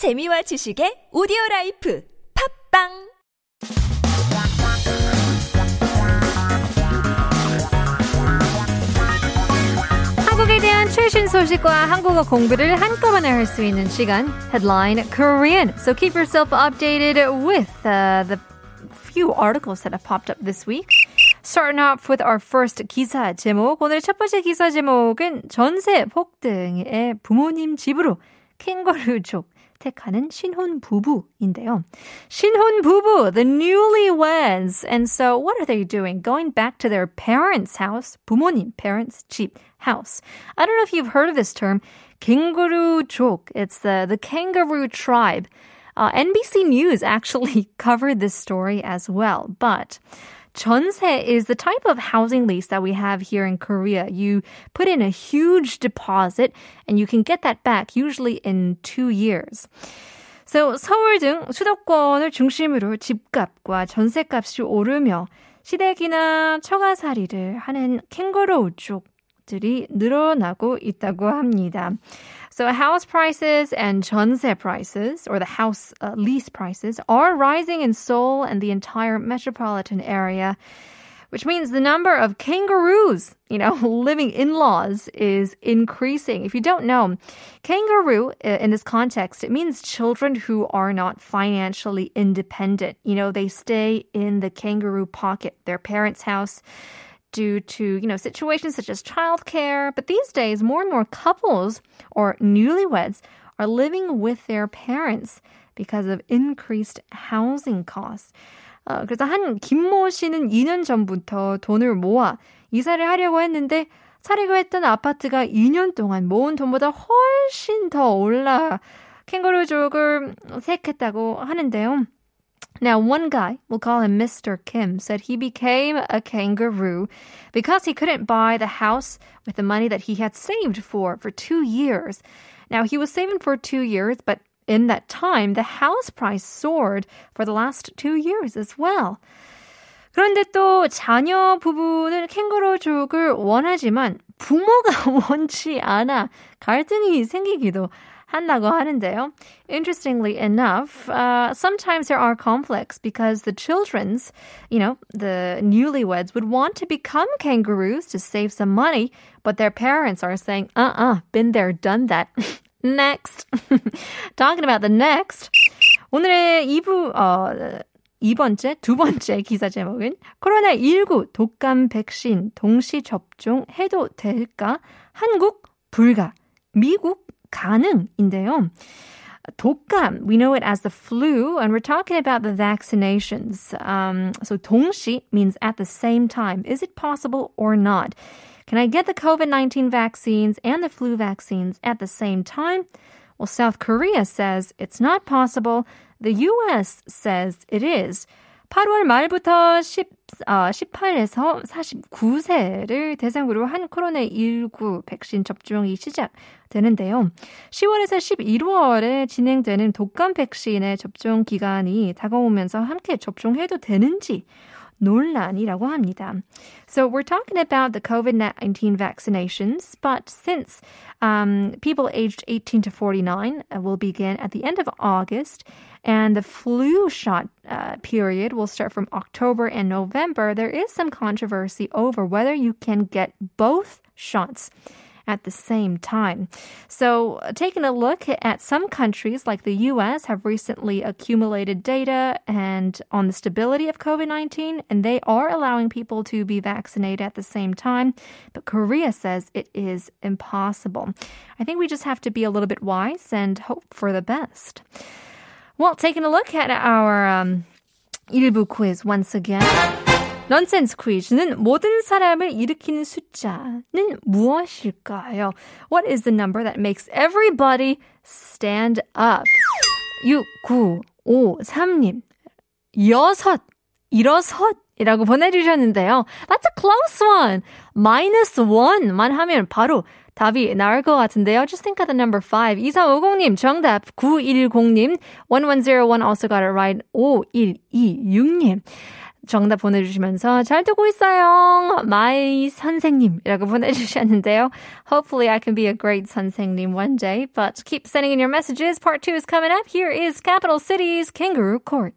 재미와 지식의 오디오 라이프 팝빵 한국에 대한 최신 소식과 한국어 공부를 한꺼번에 할 수 있는 시간 Headline Korean. So keep yourself updated with uh, the few articles that have popped up this week. Starting off with our first 기사 제목. 오늘 첫 번째 기사 제목은 전세 폭등에 부모님 집으로 캥거루족 택하는 신혼 부부인데요. 신혼 부부, the newlyweds. And so what are they doing? Going back to their parents' house, 부모님, parents' 집, house. I don't know if you've heard of this term, 캥거루족. It's the, the kangaroo tribe. Uh, NBC News actually covered this story as well, but Jeonse is the type of housing lease that we have here in Korea. You put in a huge deposit and you can get that back usually in two years. So 서울 등 수도권을 중심으로 집값과 전세값이 오르며 시댁이나 처가살이를 하는 캥거루 쪽 족들이 늘어나고 있다고 합니다. So house prices and 전세 prices, or the house uh, lease prices, are rising in Seoul and the entire metropolitan area, which means the number of kangaroos, you know, living in-laws is increasing. If you don't know, kangaroo uh, in this context, it means children who are not financially independent. You know, they stay in the kangaroo pocket, their parents' house due to, you know, situations such as childcare. But these days, more and more couples or newlyweds are living with their parents because of increased housing costs. 어, 그래서 한 김모 씨는 2년 전부터 돈을 모아 이사를 하려고 했는데 사려고 했던 아파트가 2년 동안 모은 돈보다 훨씬 더 올라 캥거루족을 택했다고 하는데요. Now, one guy, we'll call him Mr. Kim, said he became a kangaroo because he couldn't buy the house with the money that he had saved for for two years. Now, he was saving for two years, but in that time, the house price soared for the last two years as well. 그런데 또 자녀 부부는 캥거루족을 원하지만 부모가 원치 않아 갈등이 생기기도 한다고 하는데요. Interestingly enough, uh, sometimes there are conflicts because the children's, you know, the newlyweds would want to become kangaroos to save some money, but their parents are saying, uh-uh, been there, done that. next. Talking about the next. 오늘의 2부, 어, 이번째, 두 번째 기사 제목은 코로나19 독감 백신 동시 접종해도 될까? 한국 불가, 미국 가능인데요. 독감, we know it as the flu, and we're talking about the vaccinations. Um, so 동시 means at the same time. Is it possible or not? Can I get the COVID-19 vaccines and the flu vaccines at the same time? Well, South Korea says it's not possible. The US says it is. 8월 말부터 10, 어, 18에서 49세를 대상으로 한 코로나19 백신 접종이 시작되는데요. 10월에서 11월에 진행되는 독감 백신의 접종 기간이 다가오면서 함께 접종해도 되는지 논란이라고 합니다. So we're talking about the COVID-19 vaccinations, but since um, people aged 18 to 49 will begin at the end of August, and the flu shot uh, period will start from October and November, there is some controversy over whether you can get both shots at the same time. So, uh, taking a look at some countries like the US have recently accumulated data and on the stability of COVID-19 and they are allowing people to be vaccinated at the same time, but Korea says it is impossible. I think we just have to be a little bit wise and hope for the best. Well, taking a look at our um, 1부 quiz once again. 넌센스 퀴즈는 모든 사람을 일으키는 숫자는 무엇일까요? What is the number that makes everybody stand up? 6, 9, 5, 3님. 여섯, 일어섯. 이라고 보내주셨는데요. That's a close one. minus one만 하면 바로 답이 나올 것 같은데요. Just think of the number 5. 2450님 정답 9110님 1101 also got it right. 5126님 정답 보내주시면서 잘 듣고 있어요. 마이 선생님이라고 보내주셨는데요. Hopefully I can be a great 선생님 one day, but keep sending in your messages. Part two is coming up. Here is Capital City's Kangaroo Court.